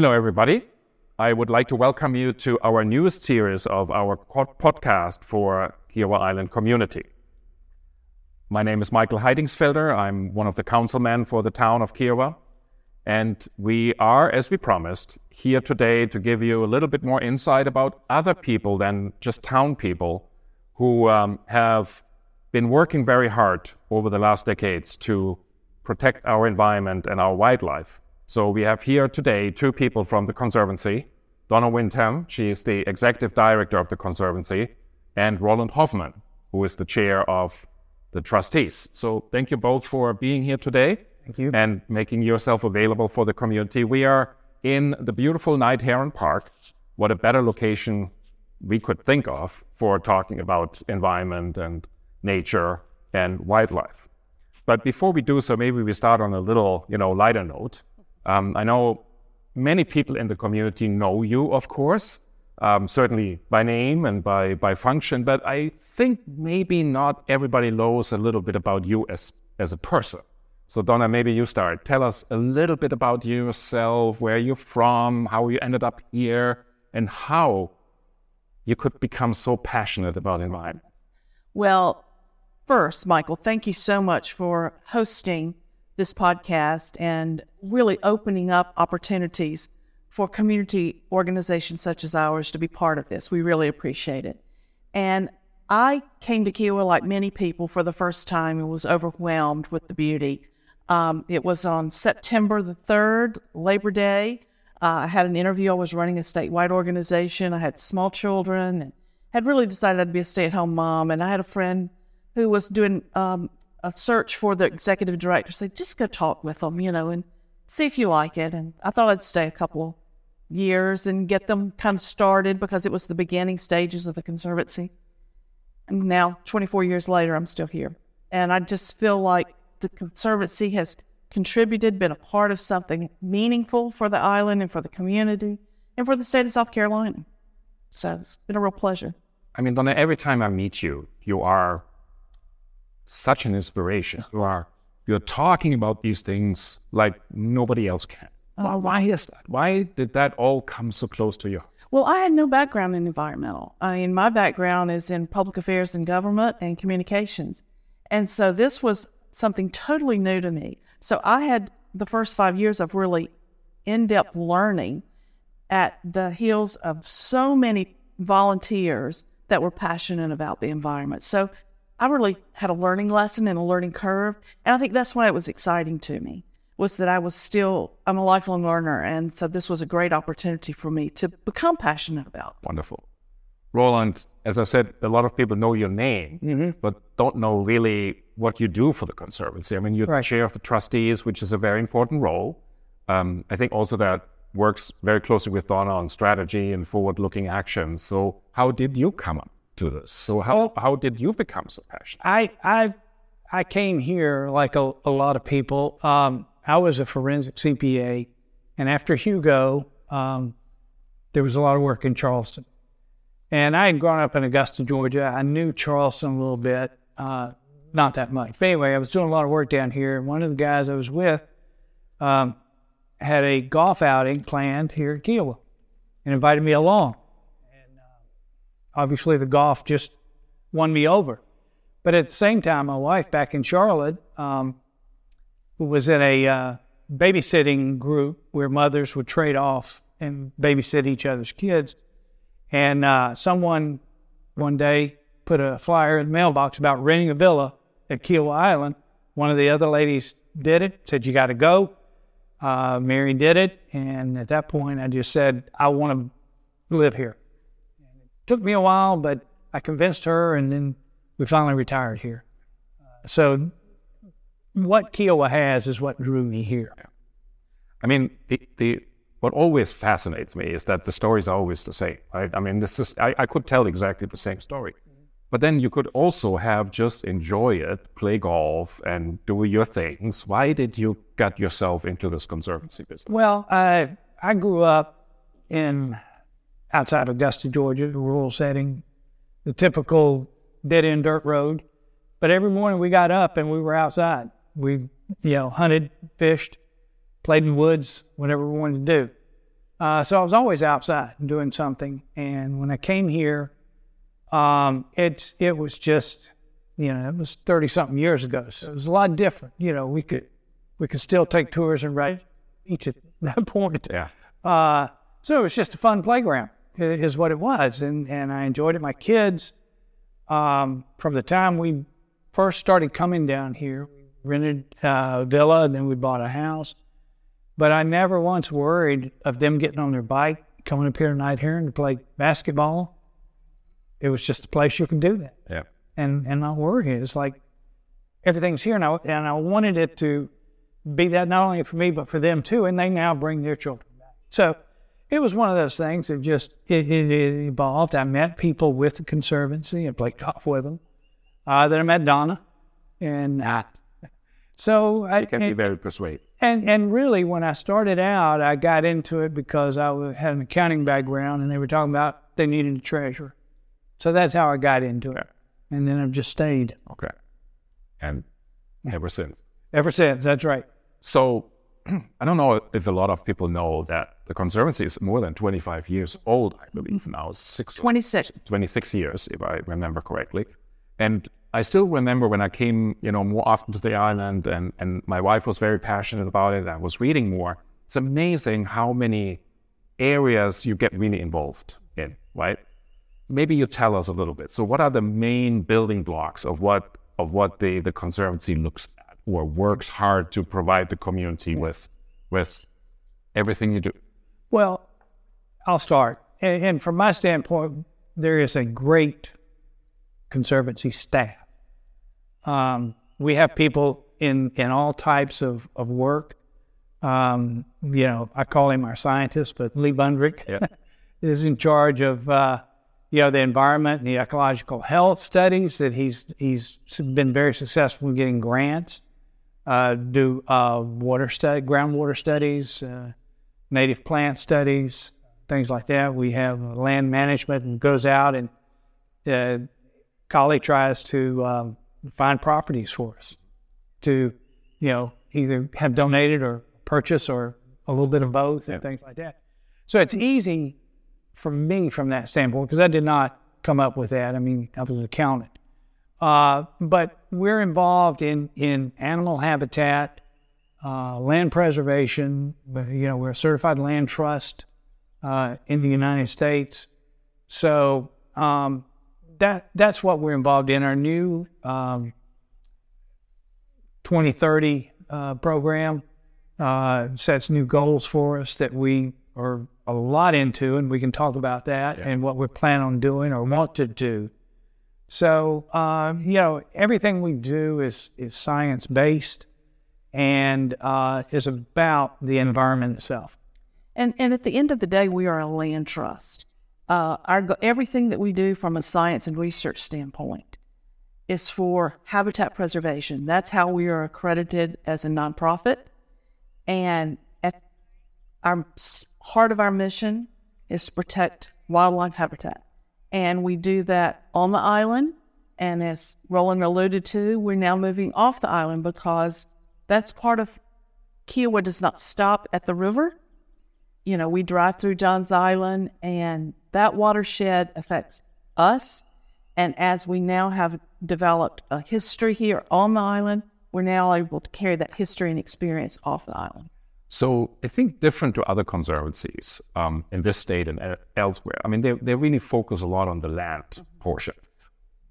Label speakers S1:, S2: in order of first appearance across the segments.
S1: Hello, everybody. I would like to welcome you to our newest series of our podcast for Kiawah Island community. My name is Michael Heidingsfelder. I'm one of the councilmen for the town of Kiawah. And we are, as we promised, here today to give you a little bit more insight about other people than just town people who um, have been working very hard over the last decades to protect our environment and our wildlife. So we have here today two people from the Conservancy. Donna Windham, she is the executive director of the Conservancy, and Roland Hoffman, who is the chair of the trustees. So thank you both for being here today.
S2: Thank you.
S1: And making yourself available for the community. We are in the beautiful Night Heron Park. What a better location we could think of for talking about environment and nature and wildlife. But before we do so, maybe we start on a little, you know, lighter note. Um, I know many people in the community know you, of course, um, certainly by name and by, by function, but I think maybe not everybody knows a little bit about you as, as a person. So, Donna, maybe you start. Tell us a little bit about yourself, where you're from, how you ended up here, and how you could become so passionate about environment.
S2: Well, first, Michael, thank you so much for hosting this podcast and really opening up opportunities for community organizations such as ours to be part of this. We really appreciate it. And I came to Kiawah like many people for the first time and was overwhelmed with the beauty. Um, it was on September the 3rd, Labor Day. Uh, I had an interview. I was running a statewide organization. I had small children and had really decided I'd be a stay at home mom. And I had a friend who was doing um, a search for the executive director. Say, just go talk with them, you know, and see if you like it. And I thought I'd stay a couple years and get them kind of started because it was the beginning stages of the conservancy. And now, 24 years later, I'm still here. And I just feel like the conservancy has contributed, been a part of something meaningful for the island and for the community and for the state of South Carolina. So it's been a real pleasure.
S1: I mean, Donna, every time I meet you, you are such an inspiration. You are you're talking about these things like nobody else can. Oh. Why, why is that? Why did that all come so close to you?
S2: Well, I had no background in environmental. I mean, my background is in public affairs and government and communications. And so this was something totally new to me. So I had the first five years of really in depth learning at the heels of so many volunteers that were passionate about the environment. So I really had a learning lesson and a learning curve. And I think that's why it was exciting to me was that I was still, I'm a lifelong learner. And so this was a great opportunity for me to become passionate about.
S1: Wonderful. Roland, as I said, a lot of people know your name, mm-hmm. but don't know really what you do for the Conservancy. I mean, you're right. chair of the trustees, which is a very important role. Um, I think also that works very closely with Donna on strategy and forward-looking actions. So, how did you come up to this? So, how how did you become so passionate?
S3: I I I came here like a, a lot of people. Um, I was a forensic CPA, and after Hugo, um, there was a lot of work in Charleston. And I had grown up in Augusta, Georgia. I knew Charleston a little bit, uh, not that much. But anyway, I was doing a lot of work down here. And one of the guys I was with um, had a golf outing planned here at Kiawah and invited me along. Obviously, the golf just won me over. But at the same time, my wife back in Charlotte, um, was in a uh, babysitting group where mothers would trade off and babysit each other's kids, and uh, someone one day put a flyer in the mailbox about renting a villa at Kiawah Island. One of the other ladies did it, said, You got to go. Uh, Mary did it. And at that point, I just said, I want to live here. Took me a while, but I convinced her, and then we finally retired here. So, what Kiawah has is what drew me here.
S1: I mean, the, the what always fascinates me is that the stories are always the same. Right? I mean, this is I, I could tell exactly the same story, but then you could also have just enjoy it, play golf, and do your things. Why did you get yourself into this conservancy business?
S3: Well, I I grew up in outside Augusta, Georgia, a rural setting, the typical dead end dirt road. But every morning we got up and we were outside. We you know hunted, fished, played in the woods, whatever we wanted to do. Uh, so I was always outside doing something. And when I came here, um, it it was just, you know, it was thirty something years ago, so it was a lot different. You know, we could we could still take tours and ride each at that point.
S1: Yeah.
S3: Uh, so it was just a fun playground, is what it was, and and I enjoyed it. My kids, um, from the time we first started coming down here, we rented uh, a villa, and then we bought a house. But I never once worried of them getting on their bike, coming up here tonight here and to play basketball. It was just a place you can do that
S1: Yeah.
S3: and and not worry. It's like everything's here now, and I wanted it to be that not only for me but for them too. And they now bring their children back. So it was one of those things that just it, it, it evolved. I met people with the conservancy and played golf with them. Uh, then I met Donna, and uh, so I
S1: Can be very persuasive.
S3: and and really when I started out, I got into it because I had an accounting background, and they were talking about they needed a treasurer. So that's how I got into it, and then I've just stayed.
S1: Okay. And ever since.
S3: Ever since, that's right.
S1: So I don't know if a lot of people know that the Conservancy is more than 25 years old, I believe now, six,
S2: 26.
S1: 26 years, if I remember correctly. And I still remember when I came, you know, more often to the island and, and my wife was very passionate about it. I was reading more. It's amazing how many areas you get really involved in, right? Maybe you tell us a little bit. So what are the main building blocks of what of what the, the conservancy looks or works hard to provide the community with with everything you do?
S3: Well, I'll start. And, and from my standpoint, there is a great conservancy staff. Um, we have people in, in all types of, of work. Um, you know, I call him our scientist, but Lee Bundrick
S1: Yeah.
S3: is in charge of, uh, you know, the environment and the ecological health studies that he's, he's been very successful in getting grants, uh, do uh, water study, groundwater studies, uh, native plant studies, things like that. We have land management and goes out and uh, Collie tries to um, find properties for us to, you know, either have donated or purchase or a little bit of both and things like that. So it's easy for me from that standpoint because I did not come up with that. I mean, I was an accountant. Uh, but we're involved in, in animal habitat, uh, land preservation. You know, we're a certified land trust uh, in the United States. So um, that that's what we're involved in. Our new um, 2030 uh, program uh, sets new goals for us that we are a lot into, and we can talk about that and what we're planning on doing or want to do. So, um, you know, everything we do is, is science based and uh, is about the environment itself.
S2: And and at the end of the day, we are a land trust. Uh, our everything that we do from a science and research standpoint is for habitat preservation. That's how we are accredited as a nonprofit. And at our heart of our mission is to protect wildlife habitat, and we do that on the island. And as Roland alluded to, we're now moving off the island because that's part of Kiawah does not stop at the river you know, we drive through Johns Island and that watershed affects us. And as we now have developed a history here on the island, we're now able to carry that history and experience off the island.
S1: So I think different to other conservancies um, in this state and elsewhere. I mean, they, they really focus a lot on the land portion.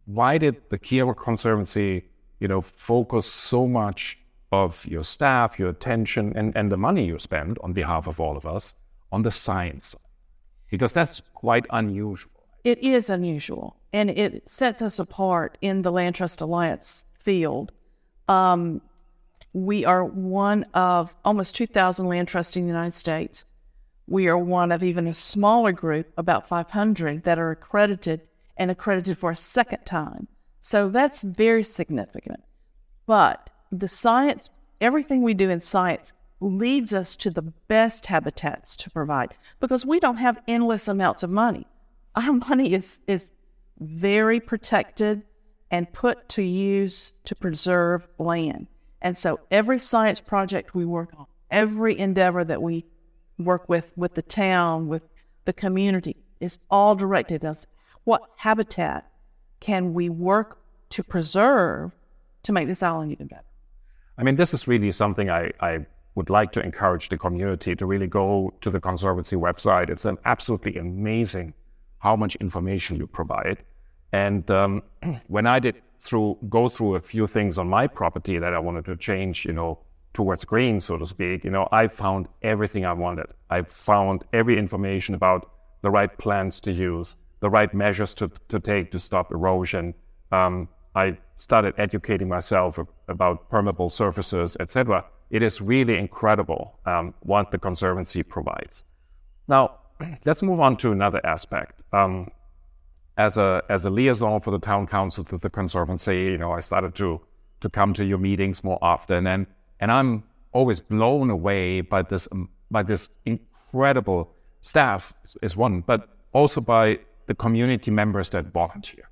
S1: Why did the Kiawah Conservancy, you know, focus so much of your staff, your attention, and, and the money you spend on behalf of all of us on the science side? Because that's quite unusual.
S2: It is unusual and it sets us apart in the Land Trust Alliance field. Um, we are one of almost 2,000 land trusts in the United States. We are one of even a smaller group, about 500, that are accredited and accredited for a second time. So that's very significant. But the science, everything we do in science leads us to the best habitats to provide because we don't have endless amounts of money. Our money is, is very protected and put to use to preserve land. And so every science project we work on, every endeavor that we work with with the town, with the community. is all directed as what habitat can we work to preserve to make this island even better.
S1: I mean, this is really something I, I would like to encourage the community to really go to the Conservancy website. It's an absolutely amazing how much information you provide. And um, when I did through go through a few things on my property that I wanted to change, you know, towards green, so to speak, you know, I found everything I wanted. I found every information about the right plants to use, the right measures to, to take to stop erosion. Um, I started educating myself about permeable surfaces, etc. It is really incredible um, what the Conservancy provides. Now, let's move on to another aspect. Um, as a as a liaison for the town council to the conservancy, you know, I started to to come to your meetings more often, and and I'm always blown away by this um, by this incredible staff is one, but also by the community members that volunteer.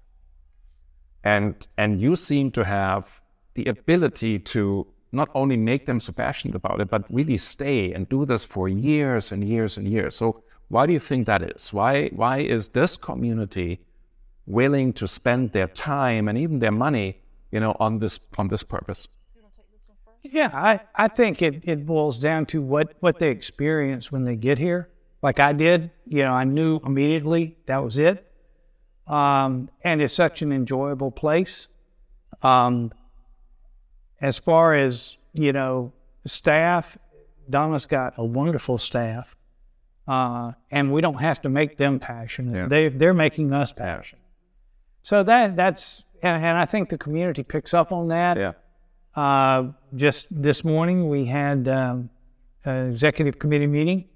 S1: And and you seem to have the ability to not only make them so passionate about it, but really stay and do this for years and years and years. So why do you think that is? Why why is this community willing to spend their time and even their money, you know, on this on this purpose?
S3: Yeah, I, I think it, it boils down to what, what they experience when they get here. Like I did, you know, I knew immediately that was it. Um, and it's such an enjoyable place. Um, as far as, you know, staff, Donna's got a wonderful staff. Uh, and we don't have to make them passionate. Yeah. They, they're making us passionate. So that that's, and, and I think the community picks up on that.
S1: Yeah.
S3: Uh, just this morning, we had um, an executive committee meeting,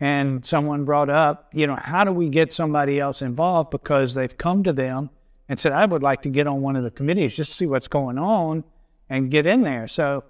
S3: and someone brought up, you know, how do we get somebody else involved because they've come to them and said, I would like to get on one of the committees just to see what's going on and get in there. So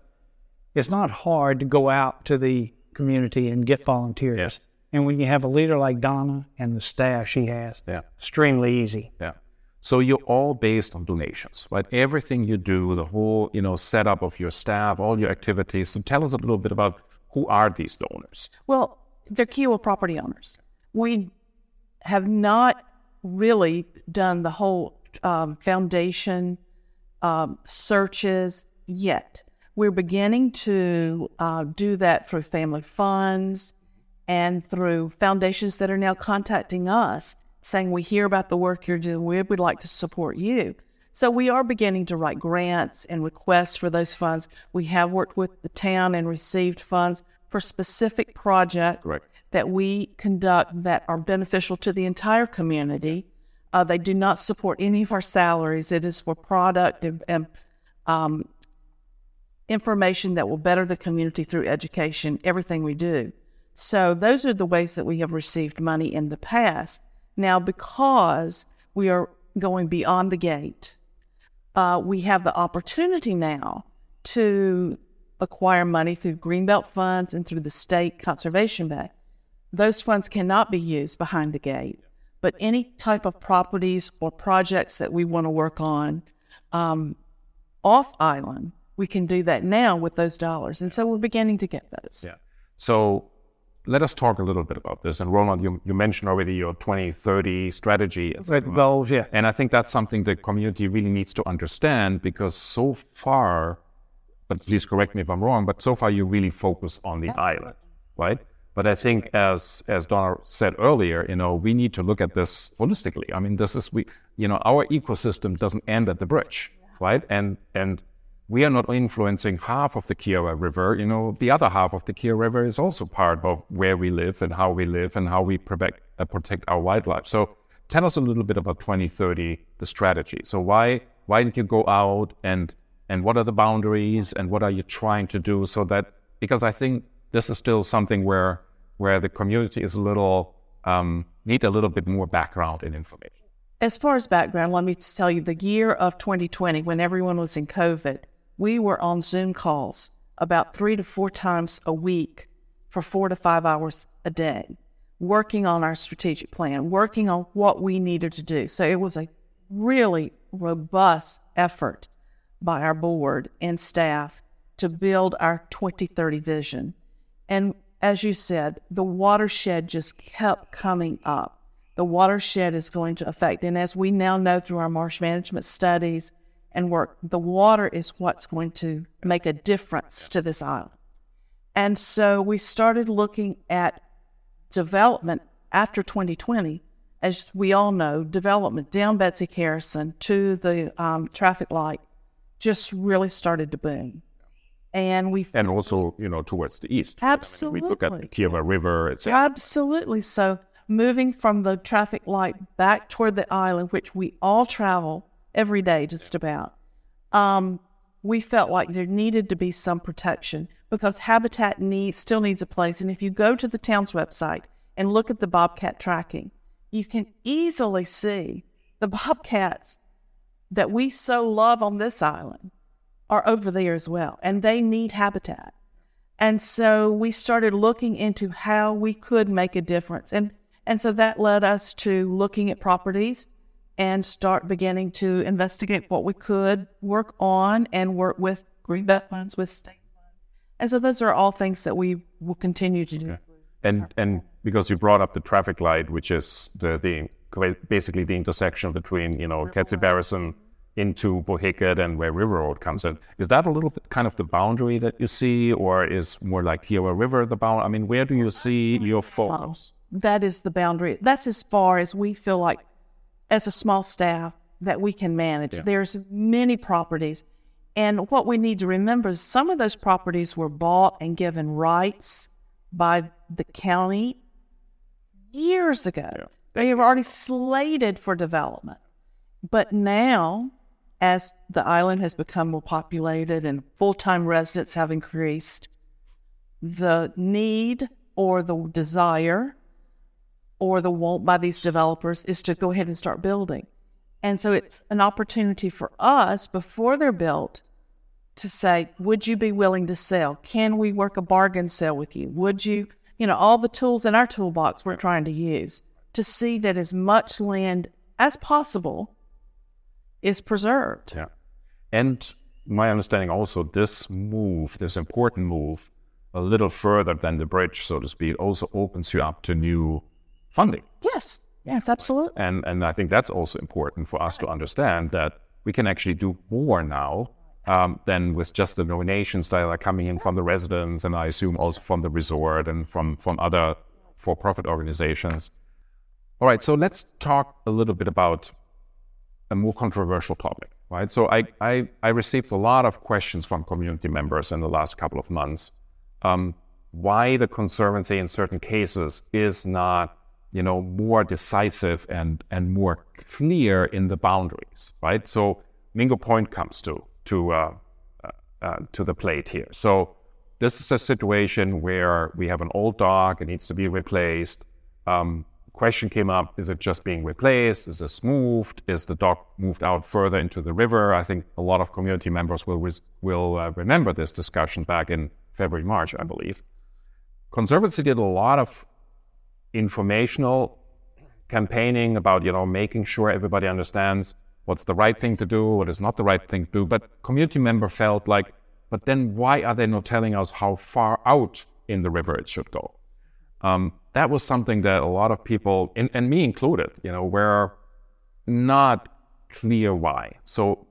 S3: it's not hard to go out to the community and get volunteers.
S1: Yes.
S3: And when you have a leader like Donna and the staff she has,
S1: yeah.
S3: extremely easy.
S1: Yeah. So you're all based on donations, right? Everything you do, the whole, you know, setup of your staff, all your activities. So tell us a little bit about who are these donors?
S2: Well, they're Kiawah property owners. We have not really done the whole um, foundation um, searches yet. We're beginning to uh, do that through family funds and through foundations that are now contacting us saying, We hear about the work you're doing. We would like to support you. So we are beginning to write grants and requests for those funds. We have worked with the town and received funds for specific projects
S1: right.
S2: that we conduct that are beneficial to the entire community. Uh, they do not support any of our salaries. It is for product and, and um, information that will better the community through education, everything we do. So those are the ways that we have received money in the past. Now, because we are going beyond the gate, uh, we have the opportunity now to acquire money through Greenbelt funds and through the state conservation bank. Those funds cannot be used behind the gate, but any type of properties or projects that we want to work on um, off island, we can do that now with those dollars. And so we're beginning to get those.
S1: Yeah. So let us talk a little bit about this. And Roland, you, you mentioned already your 2030 strategy.
S3: Right, goals, yeah.
S1: And I think that's something the community really needs to understand because so far, but please correct me if I'm wrong, but so far you really focus on the island, right? But I think as as Donna said earlier, you know, we need to look at this holistically. I mean, this is we you know, our ecosystem doesn't end at the bridge, right? And and we are not influencing half of the Kiawah River. You know, the other half of the Kiawah River is also part of where we live and how we live and how we protect, uh, protect our wildlife. So tell us a little bit about 2030, the strategy. So why why did you go out and and what are the boundaries and what are you trying to do so that because I think this is still something where where the community is a little um, need a little bit more background and information.
S2: As far as background, let me just tell you the year of 2020 when everyone was in COVID we were on Zoom calls about three to four times a week for four to five hours a day, working on our strategic plan, working on what we needed to do. So it was a really robust effort by our board and staff to build our 2030 vision. And as you said, the watershed just kept coming up. The watershed is going to affect, and as we now know through our marsh management studies and work, the water is what's going to make a difference to this island. And so we started looking at development after 2020. As we all know, development down Betsy Kerrison to the um, traffic light just really started to boom and we
S1: and also you know towards the east.
S2: Absolutely,
S1: I mean, we look at the Kiawah River. It's
S2: absolutely so. Moving from the traffic light back toward the island, which we all travel every day, just about. Um, we felt like there needed to be some protection because habitat needs still needs a place. And if you go to the town's website and look at the bobcat tracking, you can easily see the bobcats that we so love on this island are over there as well, and they need habitat. And so we started looking into how we could make a difference. And, and so that led us to looking at properties and start beginning to investigate what we could work on and work with greenbelt funds, with state funds. And so those are all things that we will continue to do.
S1: Okay. And, and because you brought up the traffic light, which is the, the basically the intersection between, you know, Betsy Kerrison into Bohicket and where River Road comes in. Is that a little bit kind of the boundary that you see, or is more like Kiawah River the boundary? I mean, where do you see your focus?
S2: That is the boundary. That's as far as we feel like, as a small staff, that we can manage. Yeah. There's many properties. And what we need to remember is some of those properties were bought and given rights by the county years ago. Yeah. They were already slated for development. But now as the island has become more populated and full time residents have increased, the need or the desire or the want by these developers is to go ahead and start building. And so it's an opportunity for us before they're built to say, would you be willing to sell? Can we work a bargain sale with you? Would you, you know, all the tools in our toolbox we're trying to use to see that as much land as possible is preserved.
S1: Yeah. And my understanding also, this move, this important move, a little further than the bridge, so to speak, also opens you up to new funding.
S2: Yes, yes, absolutely.
S1: And and I think that's also important for us to understand that we can actually do more now um, than with just the donations that are coming in from the residents, and I assume also from the resort and from from other for-profit organizations. All right, so let's talk a little bit about a more controversial topic, right? So I, I, I received a lot of questions from community members in the last couple of months. Um, why the conservancy in certain cases is not, you know, more decisive and and more clear in the boundaries, right? So Mingo Point comes to to uh, uh, uh, to the plate here. So this is a situation where we have an old dog; it needs to be replaced. Um, question came up is it just being replaced? Is this moved? Is the dock moved out further into the river? I think a lot of community members will, will uh, remember this discussion back in February, March, I believe. Conservancy did a lot of informational campaigning about, you know, making sure everybody understands what's the right thing to do, what is not the right thing to do. But community member felt like, but then why are they not telling us how far out in the river it should go? Um, that was something that a lot of people, and, and me included, you know, were not clear why. So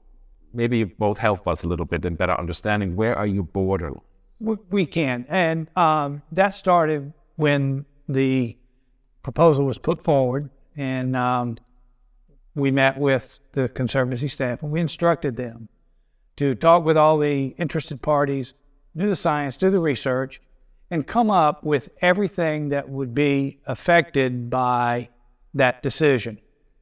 S1: maybe both help us a little bit in better understanding where are you border.
S3: We can, and um, that started when the proposal was put forward, and um, we met with the conservancy staff, and we instructed them to talk with all the interested parties, do the science, do the research, and come up with everything that would be affected by that decision,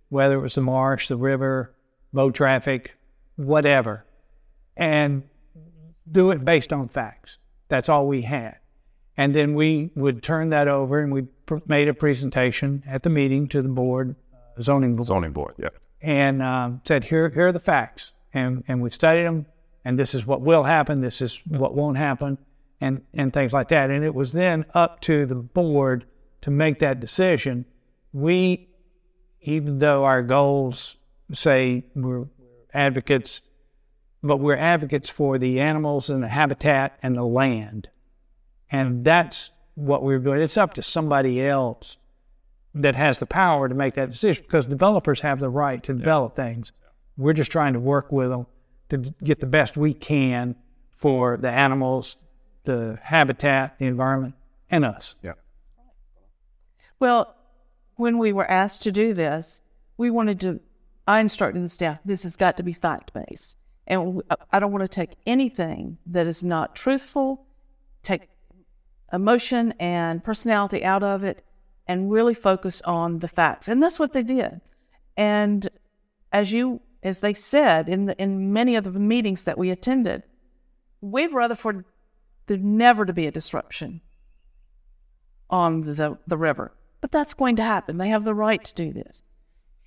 S3: whether it was the marsh, the river, boat traffic, whatever, and do it based on facts. That's all we had. And then we would turn that over and we pr- made a presentation at the meeting to the board, uh, zoning board.
S1: Zoning board, yeah.
S3: And um, said, here, here are the facts. And, and we studied them, and this is what will happen, this is what won't happen and, and things like that. And it was then up to the board to make that decision. We, even though our goals say we're advocates, but we're advocates for the animals and the habitat and the land. And that's what we were doing. It's up to somebody else that has the power to make that decision because developers have the right to develop things. We're just trying to work with them to get the best we can for the animals, the habitat, the environment, and us.
S1: Yeah.
S2: Well, when we were asked to do this, we wanted to, I instructed the staff, this has got to be fact based. And I don't want to take anything that is not truthful, take emotion and personality out of it, and really focus on the facts. And that's what they did. And as you, as they said in the, in many of the meetings that we attended, we'd rather for there never to be a disruption on the, the river. But that's going to happen. They have the right to do this.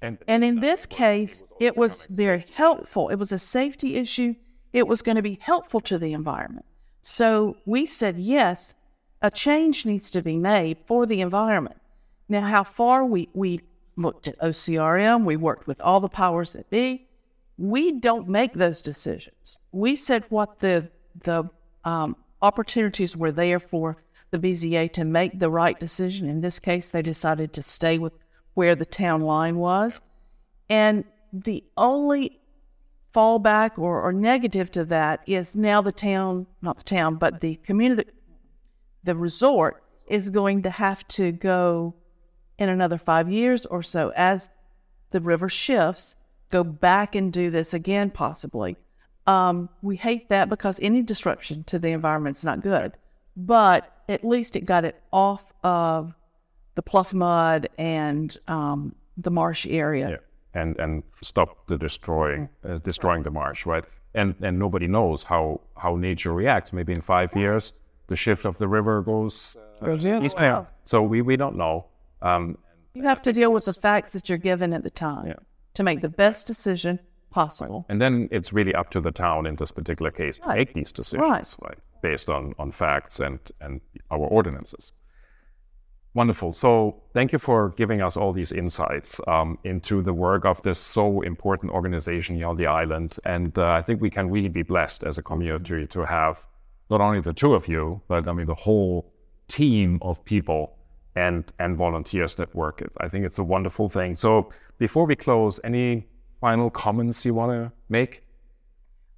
S2: And, and in this case, it was very helpful. It was a safety issue. It was going to be helpful to the environment. So we said, yes, a change needs to be made for the environment. Now, how far we, we looked at OCRM, we worked with all the powers that be. We don't make those decisions. We said what the, the um, opportunities were there for the BZA to make the right decision. In this case, they decided to stay with where the town line was. And the only fallback or, or negative to that is now the town, not the town, but the community, the resort is going to have to go in another five years or so as the river shifts, go back and do this again, possibly. Um, we hate that because any disruption to the environment is not good, but at least it got it off of the Plough mud and um, the marsh area.
S1: Yeah. And, and stop the destroying uh, destroying the marsh, right? And and nobody knows how how nature reacts. Maybe in five years, the shift of the river goes uh,
S3: goes in.
S1: Yeah. So we, we don't know. Um,
S2: you have to deal with the facts that you're given at the time yeah. to make the best decision possible.
S1: Right. And then it's really up to the town in this particular case right. to make these decisions, right. right, based on, on facts and, and our ordinances. Wonderful. So thank you for giving us all these insights um, into the work of this so important organization here on the island. And uh, I think we can really be blessed as a community to have not only the two of you, but I mean the whole team of people and and volunteers that work it. I think it's a wonderful thing. So before we close, any final comments you want to make?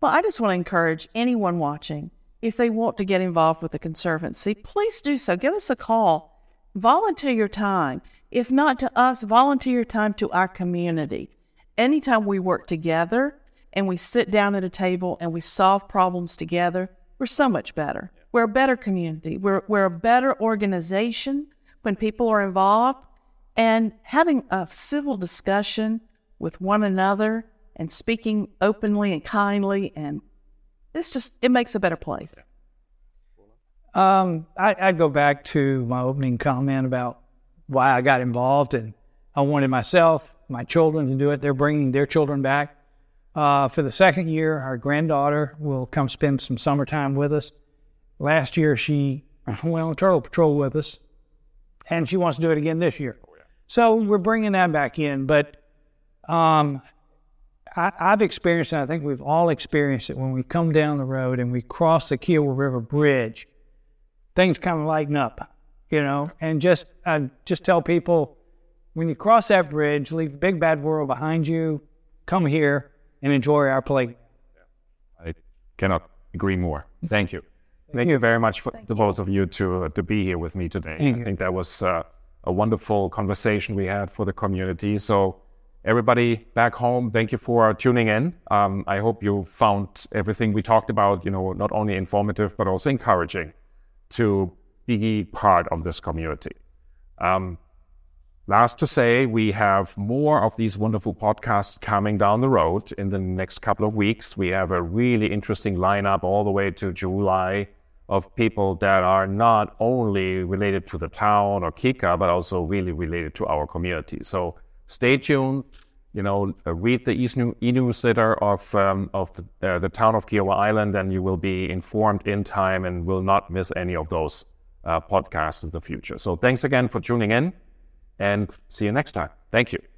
S2: Well, I just want to encourage anyone watching, if they want to get involved with the Conservancy, please do so. Give us a call. Volunteer your time. If not to us, volunteer your time to our community. Anytime we work together and we sit down at a table and we solve problems together, we're so much better. We're a better community. We're, we're a better organization when people are involved. And having a civil discussion with one another and speaking openly and kindly and it's just it makes a better place
S3: um, I, I go back to my opening comment about why i got involved and i wanted myself my children to do it they're bringing their children back uh, for the second year our granddaughter will come spend some summertime with us. Last year she went on turtle patrol with us and she wants to do it again this year. So we're bringing that back in but um, I, have experienced, and I think we've all experienced it when we come down the road and we cross the Kiawah River Bridge, things kind of lighten up, you know. And just I just tell people when you cross that bridge, leave the big bad world behind you, come here and enjoy our play.
S1: I cannot agree more. Thank you. Thank, Thank you. very much for the both of you to uh, to be here with me today. Thank I you. think that was uh, a wonderful conversation we had for the community. So everybody back home, thank you for tuning in. Um, I hope you found everything we talked about, you know, not only informative but also encouraging to be part of this community. Um, last to say, we have more of these wonderful podcasts coming down the road in the next couple of weeks. We have a really interesting lineup all the way to July of people that are not only related to the town or KICA, but also really related to our community. So stay tuned. You know, read the e-newsletter of um, of the, uh, the, town of Kiawah Island, and you will be informed in time and will not miss any of those uh, podcasts in the future. So thanks again for tuning in, and see you next time. Thank you.